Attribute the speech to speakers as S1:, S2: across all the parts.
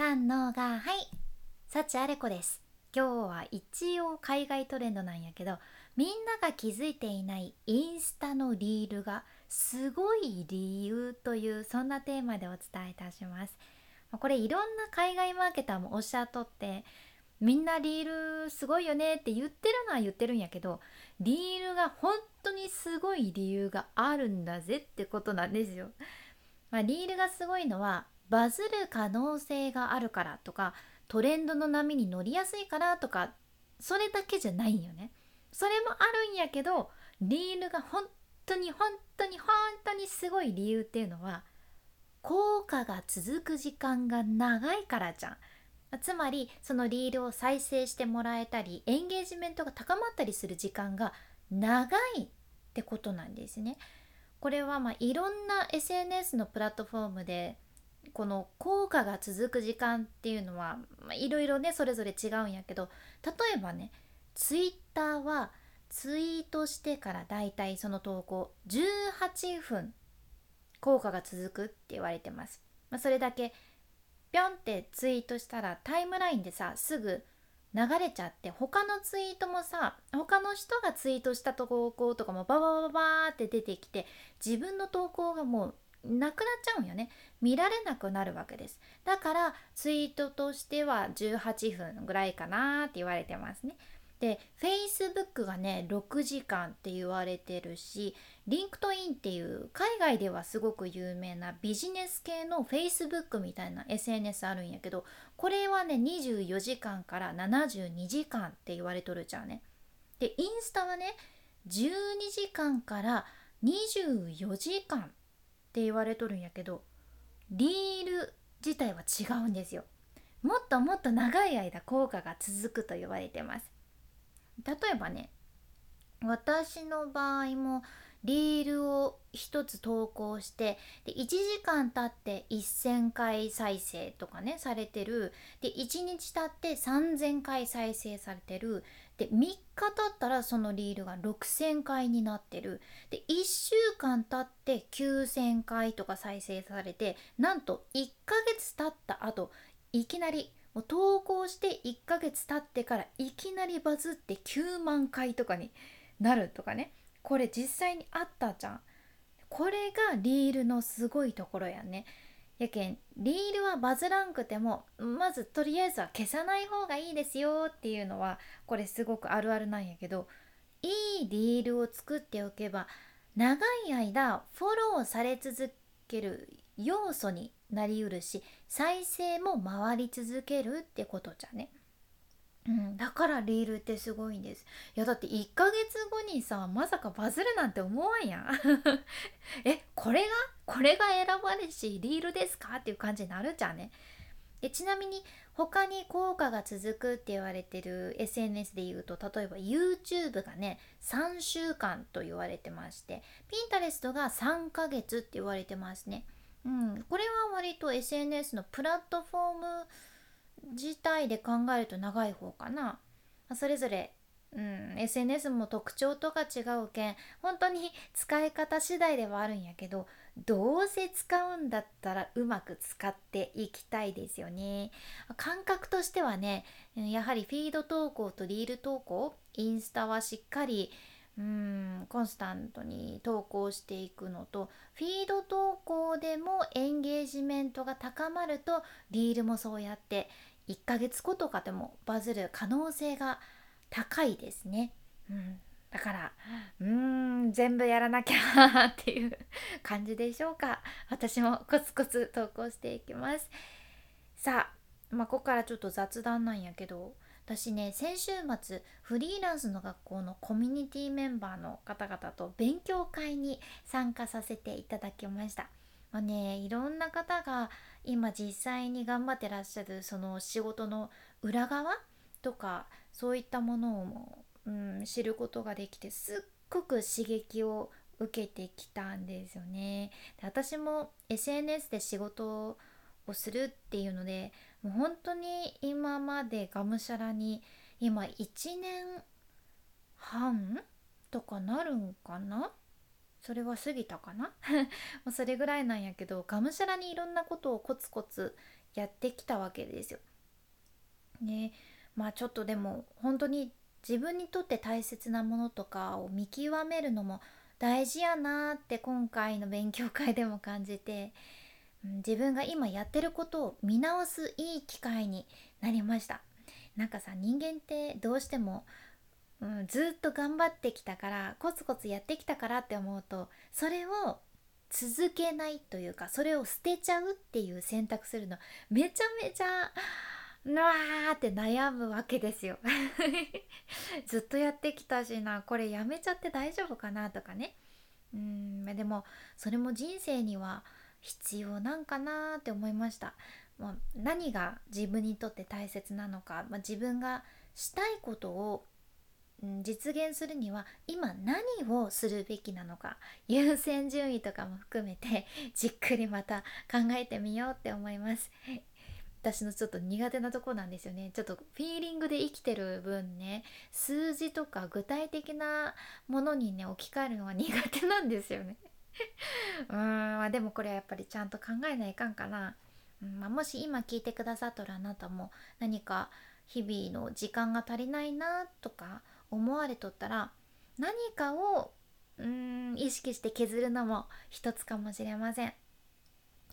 S1: 三のがはい。幸あれ子です。今日は一応海外トレンドなんやけどみんなが気づいていないインスタのリールがすごい理由というそんなテーマでお伝えいたします。これいろんな海外マーケターもおっしゃっとってみんなリールすごいよねって言ってるのは言ってるんやけどリールが本当にすごい理由があるんだぜってことなんですよ。まあ、リールがすごいのはバズる可能性があるからとかトレンドの波に乗りやすいからとかそれだけじゃないんよね。それもあるんやけどリールが本当に本当に本当にすごい理由っていうのは効果が続く時間が長いからじゃん。つまりそのリールを再生してもらえたりエンゲージメントが高まったりする時間が長いってことなんですね。これはまあいろんな SNS のプラットフォームでこの効果が続く時間っていうのはいろいろねそれぞれ違うんやけど例えばねツイッターはツイートしてからだいたいその投稿18分効果が続くって言われてます。まあ、それだけぴょんってツイートしたらタイムラインでさすぐ流れちゃって他のツイートもさ他の人がツイートした投稿とかもババババーって出てきて自分の投稿がもうなくなっちゃうんよね。見られなくなるわけです。だからツイートとしては18分ぐらいかなって言われてますね。で Facebook がね6時間って言われてるし LinkedIn っていう海外ではすごく有名なビジネス系の Facebook みたいな SNS あるんやけどこれはね24時間から72時間って言われとるじゃんね。でインスタはね12時間から24時間って言われとるんやけどリール自体は違うんですよ。もっともっと長い間効果が続くと言われてます。例えばね私の場合もリールを1つ投稿してで1時間経って1,000回再生とかねされてる。で1日経って3,000回再生されてる。で3日経ったらそのリールが6,000回になってる。で1週間経って9,000回とか再生されてなんと1ヶ月経った後いきなりもう投稿して1ヶ月経ってからいきなりバズって9万回とかになるとかね。これ実際にあったじゃんこれがリールのすごいところやねやけんリールはバズらんくてもまずとりあえずは消さない方がいいですよっていうのはこれすごくあるあるなんやけどいいリールを作っておけば長い間フォローされ続ける要素になりうるし再生も回り続けるってことじゃね。うん、だからリールってすごいんです。いやだって1ヶ月後にさまさかバズるなんて思わんやん。えこれが？これが選ばれしリールですか？っていう感じになるじゃんね？でちなみに他に効果が続くって言われてる SNS で言うと例えば YouTube がね3週間と言われてまして Pinterest が3ヶ月って言われてますね。うん、これは割と SNS のプラットフォーム自体で考えると長い方かな。それぞれ、うん、SNS も特徴とか違うけん本当に使い方次第ではあるんやけどどうせ使うんだったらうまく使っていきたいですよね。感覚としてはねやはりフィード投稿とリール投稿インスタはしっかりうんコンスタントに投稿していくのとフィード投稿でもエンゲージメントが高まるとリールもそうやって1ヶ月後とかでもバズる可能性が高いですね。うん、だからうーん全部やらなきゃっていう感じでしょうか私もコツコツ投稿していきますさあまあここからちょっと雑談なんやけど私ね先週末フリーランスの学校のコミュニティメンバーの方々と勉強会に参加させていただきました。まあね、いろんな方が今実際に頑張ってらっしゃるその仕事の裏側とかそういったものをも、うん、知ることができてすっごく刺激を受けてきたんですよね。で私も SNS で仕事をするっていうのでもう本当に今までがむしゃらに今1年半とかなるんかな？それは過ぎたかな？もうそれぐらいなんやけどがむしゃらにいろんなことをコツコツやってきたわけですよ。ねまあちょっとでも本当に自分にとって大切なものとかを見極めるのも大事やなって今回の勉強会でも感じて、自分が今やってることを見直すいい機会になりました。なんかさ人間ってどうしても、うん、ずっと頑張ってきたからコツコツやってきたからって思うとそれを続けないというかそれを捨てちゃうっていう選択するのめちゃめちゃなーって悩むわけですよ。ずっとやってきたしなこれやめちゃって大丈夫かなとかね。うんでもそれも人生には必要なんかなって思いました、まあ、何が自分にとって大切なのか、まあ、自分がしたいことを実現するには今何をするべきなのか優先順位とかも含めてじっくりまた考えてみようって思います。私のちょっと苦手なとこなんですよね。ちょっとフィーリングで生きてる分ね数字とか具体的なものにね置き換えるのが苦手なんですよね。うーんまあでもこれはやっぱりちゃんと考えないかんかな、うんまあ、もし今聞いてくださっとるあなたも何か日々の時間が足りないなとか思われとったら何かをうん意識して削るのも一つかもしれません。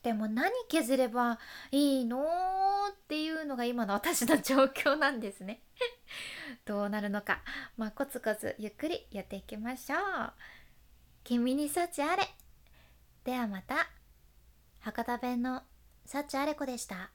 S1: でも何削ればいいのっていうのが今の私の状況なんですね。どうなるのか。まあコツコツゆっくりやっていきましょう。君に幸あれ。ではまた。博多弁の幸あれ子でした。